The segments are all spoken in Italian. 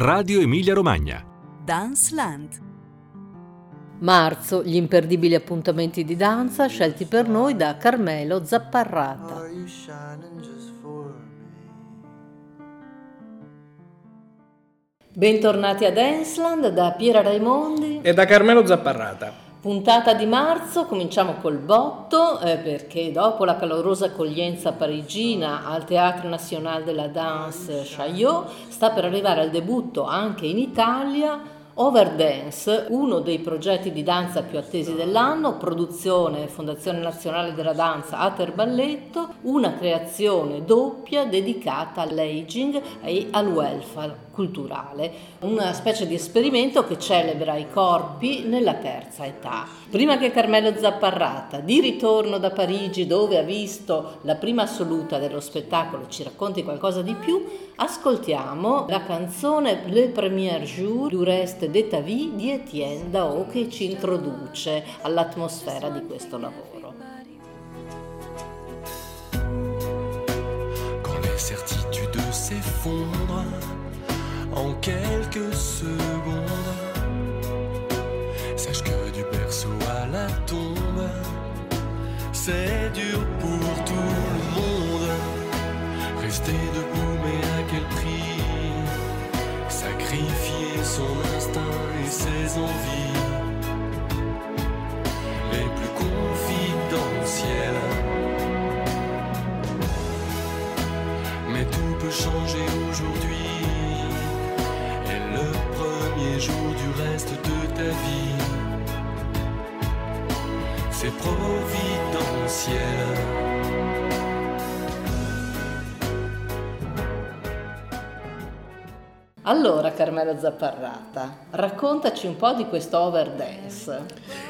Radio Emilia Romagna. Dance Land. Marzo, gli imperdibili appuntamenti di danza scelti per noi da Carmelo Zapparrata. Bentornati a Danceland da Piera Raimondi e da Carmelo Zapparrata. Puntata di marzo, cominciamo col botto eh, perché dopo la calorosa accoglienza parigina al Théâtre National de la Danse Chaillot sta per arrivare al debutto anche in Italia Overdance, uno dei progetti di danza più attesi dell'anno, produzione Fondazione Nazionale della Danza Ater Balletto, una creazione doppia dedicata all'aging e al welfare culturale, una specie di esperimento che celebra i corpi nella terza età. Prima che Carmelo Zapparrata, di ritorno da Parigi dove ha visto la prima assoluta dello spettacolo, ci racconti qualcosa di più, ascoltiamo la canzone Le Premier Jour du Reste de ta vie di Etienne Dao che ci introduce all'atmosfera di questo lavoro. Quand les certitudes s'effondrent en quelques secondes. Sache que du berceau à la tombe, c'est dur pour tout le monde. Rester debout, son instinct et ses envies les plus confidentielles. Mais tout peut changer aujourd'hui jour du reste de ta vie. C'est providentiel. Allora, Carmelo Zapparrata, raccontaci un po' di questo overdance.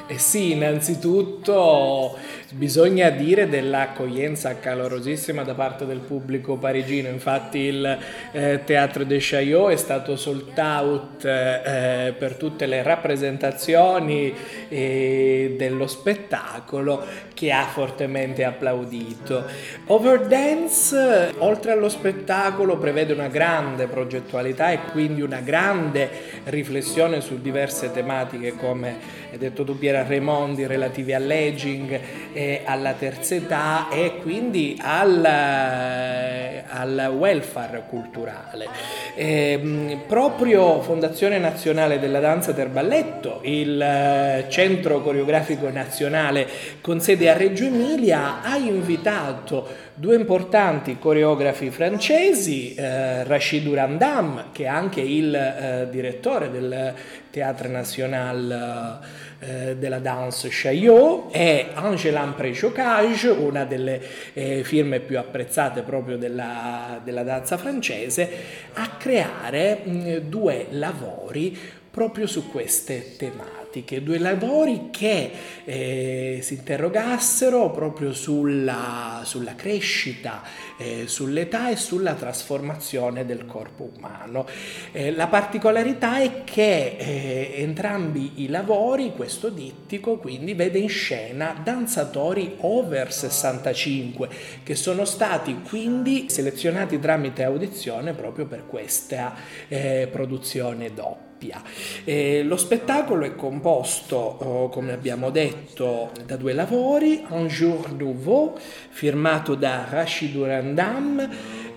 Eh sì, innanzitutto bisogna dire dell'accoglienza calorosissima da parte del pubblico parigino, infatti il eh, Teatro de Chaillot è stato sold out eh, per tutte le rappresentazioni eh, dello spettacolo che ha fortemente applaudito. Overdance, oltre allo spettacolo, prevede una grande progettualità e quindi una grande riflessione su diverse tematiche come hai detto tu Piera Raimondi relative all'aging e alla terza età e quindi al, al welfare culturale. E, ehm, proprio Fondazione Nazionale della Danza del Balletto, il centro coreografico nazionale con sede a Reggio Emilia, ha invitato due importanti coreografi francesi, eh, Rachid Durandam, che è anche il eh, direttore del Théâtre National eh, della Danse Chaillot, e Angelan Préchocage, una delle eh, firme più apprezzate proprio della, della danza francese, a creare mh, mm, due lavori proprio su queste tematiche, due lavori che eh, si interrogassero proprio sulla, sulla crescita, eh, sull'età e sulla trasformazione del corpo umano. Eh, la particolarità è che eh, entrambi i lavori, questo dittico, quindi vede in scena danzatori over 65 che sono stati quindi selezionati tramite audizione proprio per questa eh, produzione doppia doppia. Eh, lo spettacolo è composto, oh, come abbiamo detto, da due lavori, Un jour nouveau, firmato da Rachid Durandam,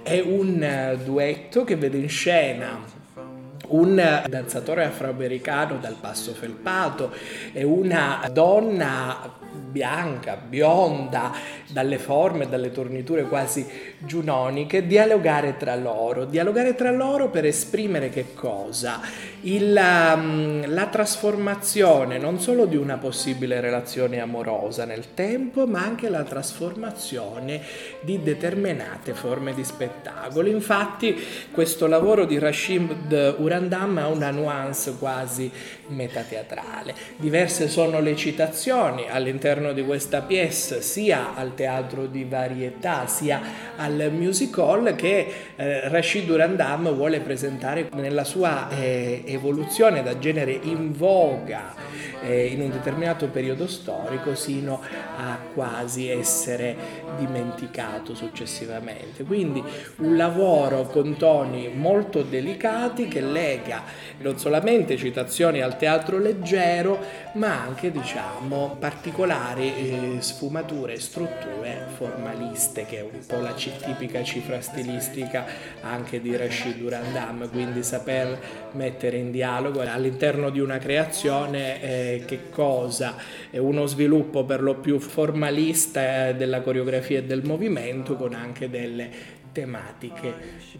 è un duetto che vede in scena un danzatore afroamericano dal passo felpato e una donna bianca, bionda, dalle forme, dalle torniture quasi giunoniche, dialogare tra loro, dialogare tra loro per esprimere che cosa? Il, um, la trasformazione non solo di una possibile relazione amorosa nel tempo, ma anche la trasformazione di determinate forme di spettacolo. Infatti questo lavoro di Rashid Urandam ha una nuance quasi metateatrale. Diverse sono le citazioni all'interno di questa pièce, sia al teatro di varietà, sia al music hall che eh, Rashid Durandam vuole presentare nella sua eh, evoluzione da genere in voga eh, in un determinato periodo storico sino a quasi essere dimenticato successivamente. Quindi un lavoro con toni molto delicati che spiega non solamente citazioni al teatro leggero, ma anche diciamo particolari eh, sfumature e strutture formaliste, che è un po' la c- tipica cifra stilistica anche di Rashid Durandam, quindi saper mettere in dialogo all'interno di una creazione eh, che cosa? È uno sviluppo per lo più formalista eh, della coreografia e del movimento con anche delle tematiche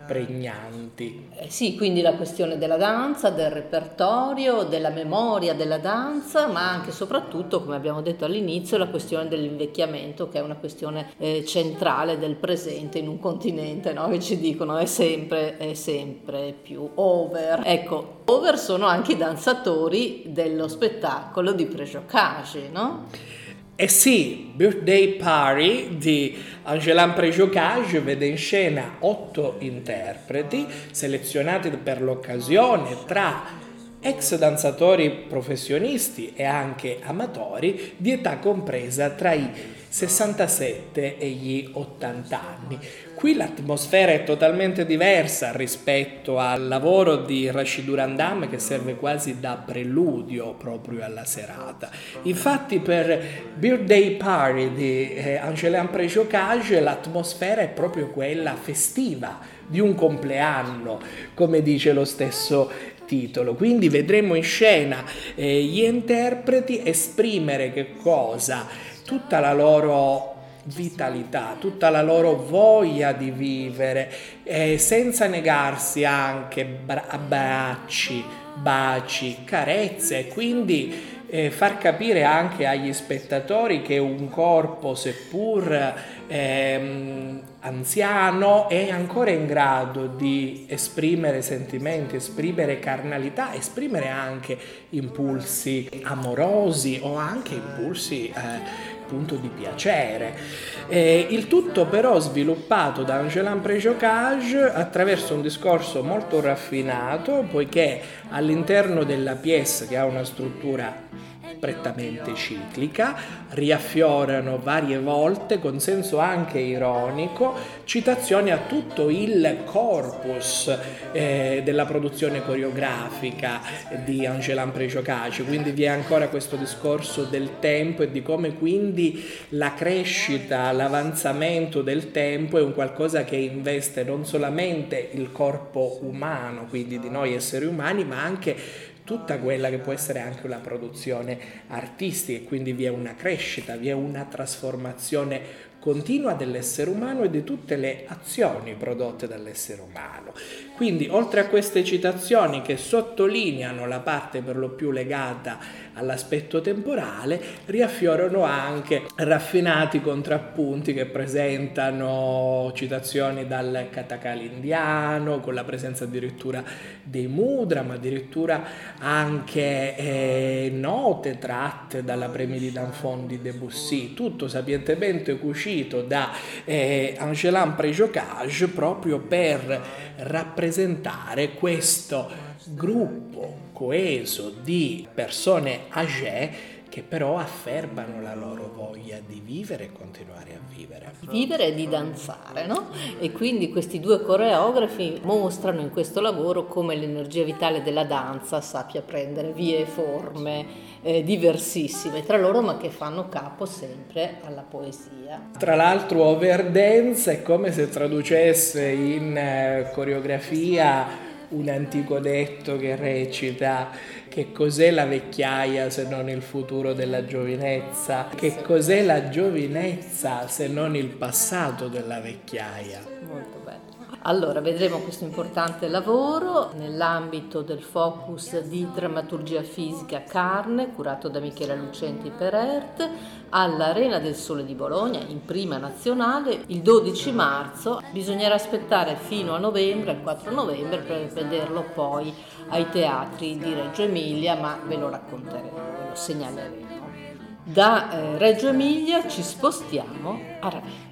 pregnanti. Eh sì, quindi la questione della danza, del repertorio, della memoria della danza, ma anche e soprattutto, come abbiamo detto all'inizio, la questione dell'invecchiamento, che è una questione eh, centrale del presente in un continente, no? che ci dicono è sempre, è sempre più over. Ecco, over sono anche i danzatori dello spettacolo di Prejocage, no? Eh sì, Birthday Party di Angelan Prejocage vede in scena otto interpreti selezionati per l'occasione tra ex danzatori professionisti e anche amatori di età compresa tra i 67 e gli 80 anni. Qui l'atmosfera è totalmente diversa rispetto al lavoro di Rashid Durandam che serve quasi da preludio proprio alla serata. Infatti per Birthday Party di eh, Angelain Prejocage l'atmosfera è proprio quella festiva di un compleanno, come dice lo stesso titolo. Quindi vedremo in scena eh, gli interpreti esprimere che cosa? Tutta la loro vitalità, tutta la loro voglia di vivere, eh, senza negarsi anche abbracci, baci, carezze, quindi eh, far capire anche agli spettatori che un corpo, seppur ehm, anziano, è ancora in grado di esprimere sentimenti, esprimere carnalità, esprimere anche impulsi amorosi o anche impulsi eh, appunto di piacere. Eh, il tutto però sviluppato da Angelan Prejocage attraverso un discorso molto raffinato, poiché all'interno della pièce che ha una struttura prettamente ciclica, riaffiorano varie volte, con senso anche ironico, citazioni a tutto il corpus eh, della produzione coreografica di Angelan Preciocaci, quindi vi è ancora questo discorso del tempo e di come quindi la crescita, l'avanzamento del tempo è un qualcosa che investe non solamente il corpo umano, quindi di noi esseri umani, ma anche tutta quella che può essere anche una produzione artistica e quindi vi è una crescita, vi è una trasformazione continua dell'essere umano e di tutte le azioni prodotte dall'essere umano. Quindi, oltre a queste citazioni che sottolineano la parte per lo più legata all'aspetto temporale, riaffiorano anche raffinati contrappunti che presentano citazioni dal Katakali indiano, con la presenza addirittura dei mudra, ma addirittura anche eh, note tratte dalla Premi di Debussy, tutto sapientemente cucito da eh, Angelan Prejocage proprio per rappresentare questo gruppo coeso di persone âgée che però affermano la loro voglia di vivere e continuare a vivere. Di vivere e di danzare, no? E quindi questi due coreografi mostrano in questo lavoro come l'energia vitale della danza sappia prendere vie e forme eh, diversissime tra loro, ma che fanno capo sempre alla poesia. Tra l'altro Overdance è come se traducesse in eh, coreografia un antico detto che recita che cos'è la vecchiaia se non il futuro della giovinezza? Che cos'è la giovinezza se non il passato della vecchiaia? Molto bello. Allora, vedremo questo importante lavoro nell'ambito del focus di drammaturgia fisica Carne, curato da Michela Lucenti per ERT, all'Arena del Sole di Bologna, in prima nazionale, il 12 marzo. Bisognerà aspettare fino a novembre, il 4 novembre, per vederlo poi ai teatri di Reggio Emilia, ma ve lo racconteremo, ve lo segnaleremo. Da eh, Reggio Emilia ci spostiamo a Ravenna.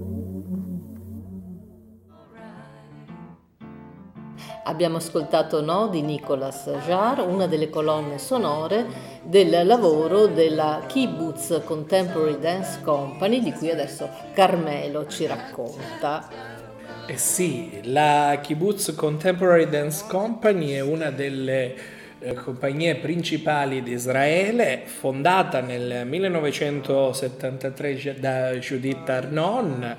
Abbiamo ascoltato No di Nicolas Jarre, una delle colonne sonore del lavoro della Kibbutz Contemporary Dance Company di cui adesso Carmelo ci racconta. Eh sì, la Kibbutz Contemporary Dance Company è una delle compagnie principali di Israele, fondata nel 1973 da Judith Arnon,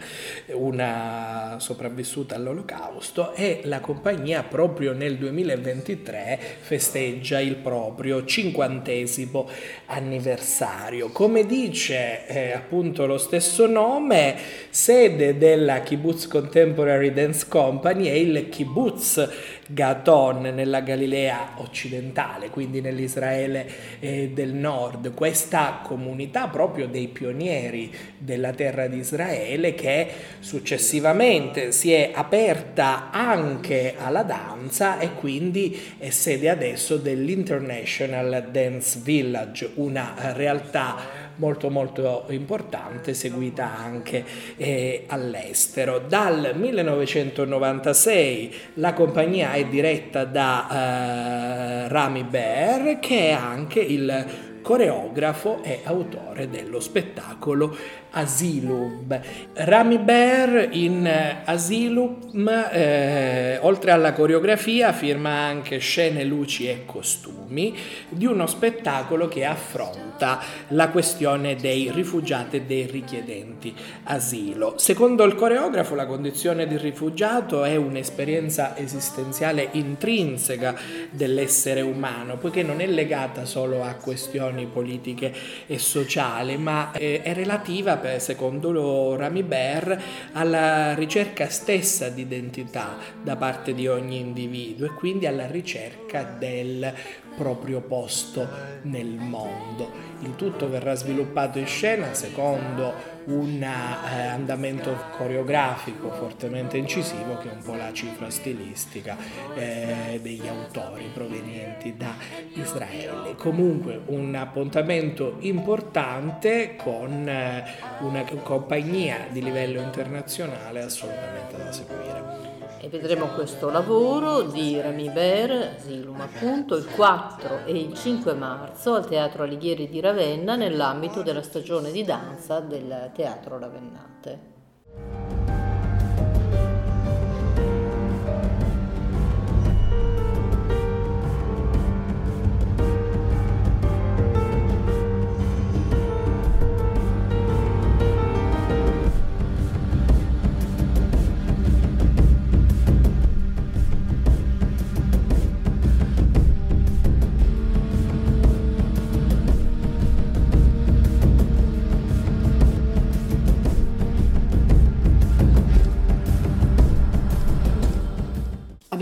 una sopravvissuta all'olocausto, e la compagnia proprio nel 2023 festeggia il proprio cinquantesimo anniversario. Come dice eh, appunto lo stesso nome, sede della Kibbutz Contemporary Dance Company è il Kibbutz Gaton nella Galilea occidentale, quindi nell'Israele eh, del nord, questa comunità proprio dei pionieri della terra di Israele che successivamente si è aperta anche alla danza e quindi è sede adesso dell'International Dance Village, una realtà molto molto importante seguita anche eh, all'estero. Dal 1996 la compagnia è diretta da eh, Rami Bear che è anche il coreografo e autore dello spettacolo Asylum. Rami Bear in Asylum, eh, oltre alla coreografia, firma anche scene, luci e costumi di uno spettacolo che affronta la questione dei rifugiati e dei richiedenti asilo. Secondo il coreografo, la condizione di rifugiato è un'esperienza esistenziale intrinseca dell'essere umano, poiché non è legata solo a questioni politiche e sociali, ma è, è relativa secondo Rami Bear, alla ricerca stessa di identità da parte di ogni individuo e quindi alla ricerca del proprio posto nel mondo. Il tutto verrà sviluppato in scena secondo un eh, andamento coreografico fortemente incisivo che è un po' la cifra stilistica eh, degli autori provenienti da Israele. Comunque un appuntamento importante con eh, una compagnia di livello internazionale assolutamente da seguire e vedremo questo lavoro di Rami Ber, Silum appunto, il 4 e il 5 marzo al Teatro Alighieri di Ravenna nell'ambito della stagione di danza del Teatro Ravennate.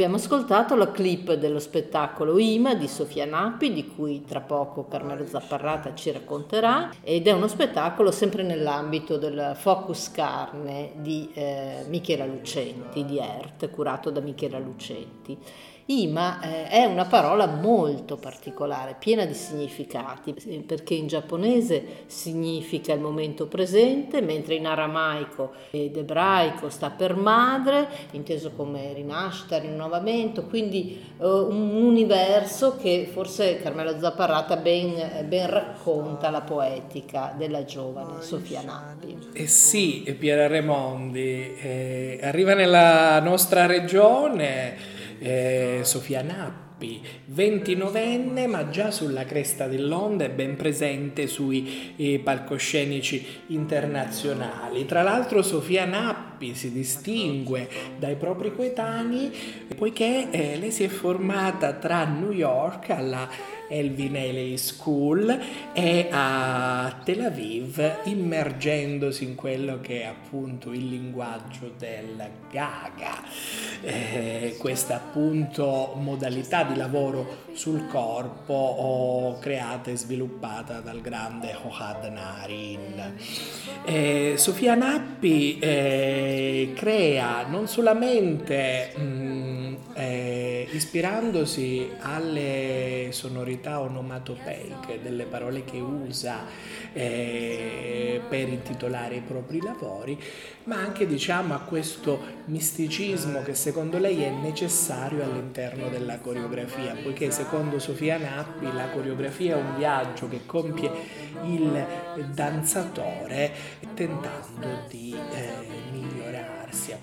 Abbiamo ascoltato la clip dello spettacolo IMA di Sofia Nappi, di cui tra poco Carmelo Zapparrata ci racconterà, ed è uno spettacolo sempre nell'ambito del Focus Carne di eh, Michela Lucenti, di ERT, curato da Michela Lucenti. Ima eh, è una parola molto particolare, piena di significati, perché in giapponese significa il momento presente, mentre in aramaico ed ebraico sta per madre, inteso come rinascita, rinnovamento, quindi eh, un universo che forse Carmelo Zapparrata ben, ben, racconta la poetica della giovane Sofia Nappi. Eh sì, Piera Remondi, eh, arriva nella nostra regione eh, Sofia Nappi, 29enne ma già sulla cresta dell'onda e ben presente sui eh, palcoscenici internazionali. Tra l'altro Sofia Nappi si distingue dai propri coetanei poiché eh, lei si è formata tra New York alla Elvin Ailey School e a Tel Aviv immergendosi in quello che è appunto il linguaggio del Gaga, eh, questa appunto modalità di lavoro sul corpo creata e sviluppata dal grande Ohad Narin. Eh, Sofia Nappi eh, crea non solamente mh, mm, eh, ispirandosi alle sonorità onomatopeiche delle parole che usa eh, per intitolare i propri lavori, ma anche diciamo a questo misticismo che secondo lei è necessario all'interno della coreografia, poiché secondo Sofia Nappi la coreografia è un viaggio che compie il danzatore tentando di eh,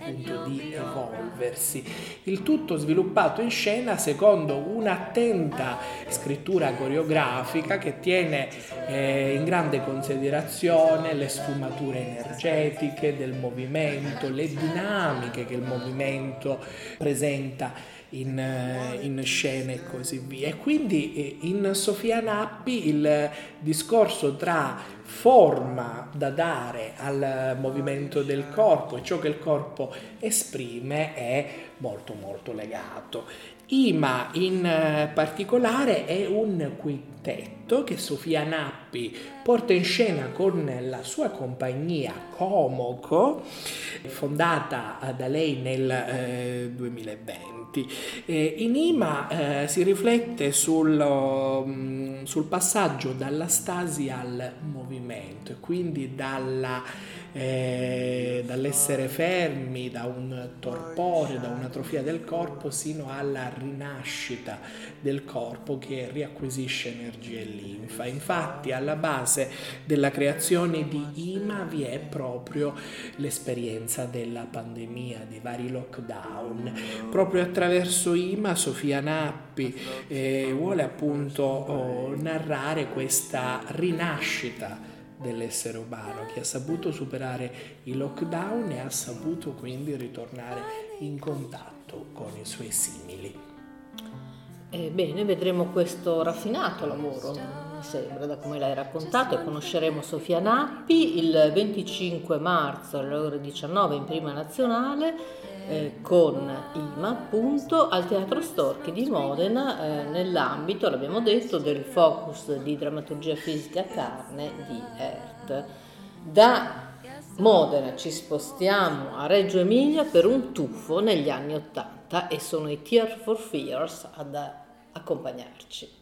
appunto di evolversi. Il tutto sviluppato in scena secondo un'attenta scrittura coreografica che tiene eh, in grande considerazione le sfumature energetiche del movimento, le dinamiche che il movimento presenta in, eh, in scena e così via. E quindi eh, in Sofia Nappi il discorso tra forma da dare al movimento del corpo e ciò che il corpo esprime è molto molto legato. Ima in eh, particolare è un quintetto che Sofia Nappi porta in scena con la sua compagnia Comoco, fondata da lei nel eh, 2020 tutti. Eh, in Ima eh, si riflette sul, um, sul, passaggio dalla stasi al movimento, quindi dalla, eh, dall'essere fermi, da un torpore, da un'atrofia del corpo, sino alla rinascita del corpo che riacquisisce energia e linfa. Infatti alla base della creazione di Ima vi è proprio l'esperienza della pandemia, di vari lockdown, proprio attraverso Ima Sofia Nappi eh, vuole appunto oh, narrare questa rinascita dell'essere umano che ha saputo superare i lockdown e ha saputo quindi ritornare in contatto con i suoi simili. Ebbene, vedremo questo raffinato lavoro, mi sembra, da come l'hai raccontato, e conosceremo Sofia Nappi il 25 marzo alle ore 19 in Prima Nazionale eh, con IMA appunto al Teatro Storchi di Modena eh, nell'ambito, l'abbiamo detto, del focus di drammaturgia fisica carne di ERT. Da Modena ci spostiamo a Reggio Emilia per un tuffo negli anni Ottanta e sono i Tear for Fears ad accompagnarci.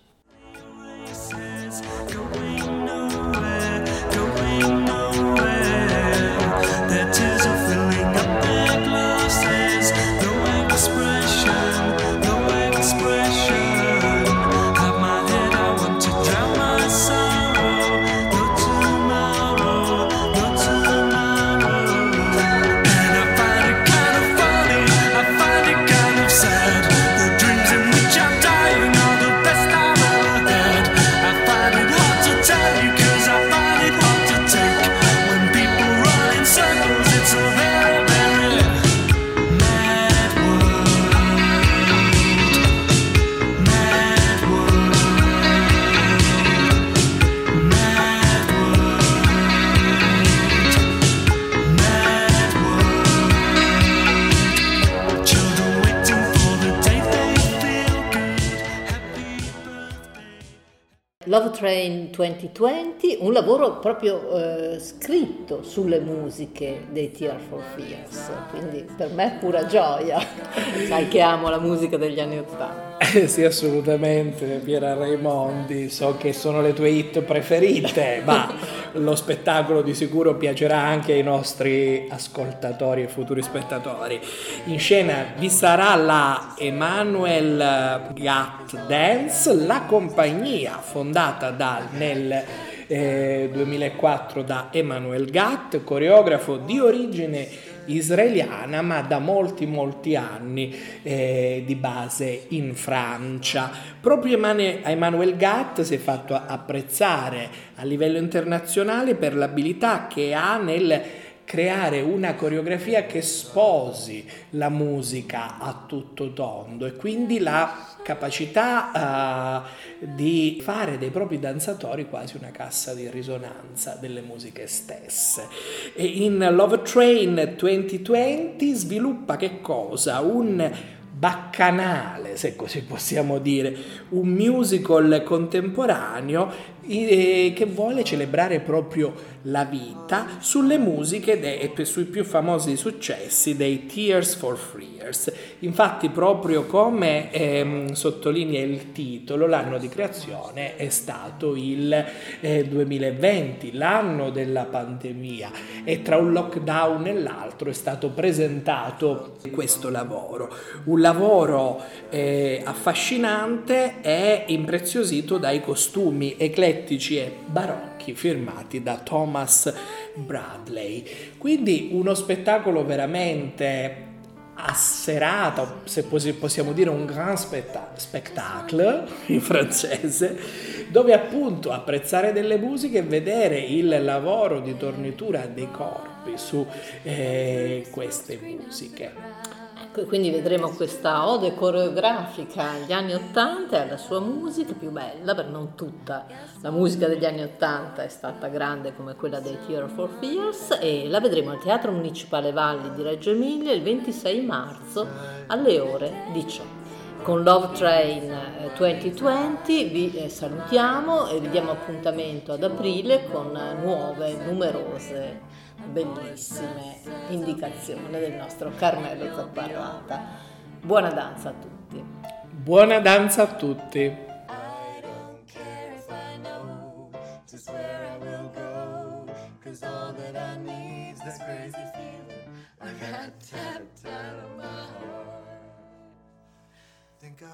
Love Train 2020, un lavoro proprio eh, scritto sulle musiche dei Tear for Fears, quindi per me è pura gioia, sai che amo la musica degli anni Ottanta. Eh, sì, assolutamente, Piera Raimondi, so che sono le tue hit preferite, ma lo spettacolo di sicuro piacerà anche ai nostri ascoltatori e futuri spettatori. In scena vi sarà la Emanuel Gatt Dance, la compagnia fondata da, nel eh, 2004 da Emanuel Gatt, coreografo di origine israeliana ma da molti molti anni eh, di base in Francia. Proprio Emmanuel Gatt si è fatto apprezzare a livello internazionale per l'abilità che ha nel creare una coreografia che sposi la musica a tutto tondo e quindi la capacità uh, di fare dei propri danzatori quasi una cassa di risonanza delle musiche stesse. E in Love Train 2020 sviluppa che cosa? Un baccanale, se così possiamo dire, un musical contemporaneo eh, che vuole celebrare proprio la vita sulle musiche de- e sui più famosi successi dei Tears for Fears. Infatti, proprio come ehm, sottolinea il titolo, l'anno di creazione è stato il eh, 2020, l'anno della pandemia, e tra un lockdown e l'altro è stato presentato questo lavoro. Un lavoro eh, affascinante e impreziosito dai costumi eclettici e barocchi firmati da Thomas Bradley. Quindi uno spettacolo veramente asserata, se possiamo dire un grand spectacle in francese, dove appunto apprezzare delle musiche e vedere il lavoro di tornitura dei corpi su eh, queste musiche. Quindi vedremo questa ode coreografica agli anni Ottanta e alla sua musica più bella, per non tutta. La musica degli anni Ottanta è stata grande come quella dei Tear for Fears e la vedremo al Teatro Municipale Valli di Reggio Emilia il 26 marzo alle ore 18 con Love Train 2020 eh, vi eh, salutiamo e vi diamo appuntamento ad aprile con nuove, numerose bellissime indicazioni del nostro Carmelo Zapparrata. Buona danza a tutti. Buona danza a tutti.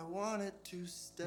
I wanted to stay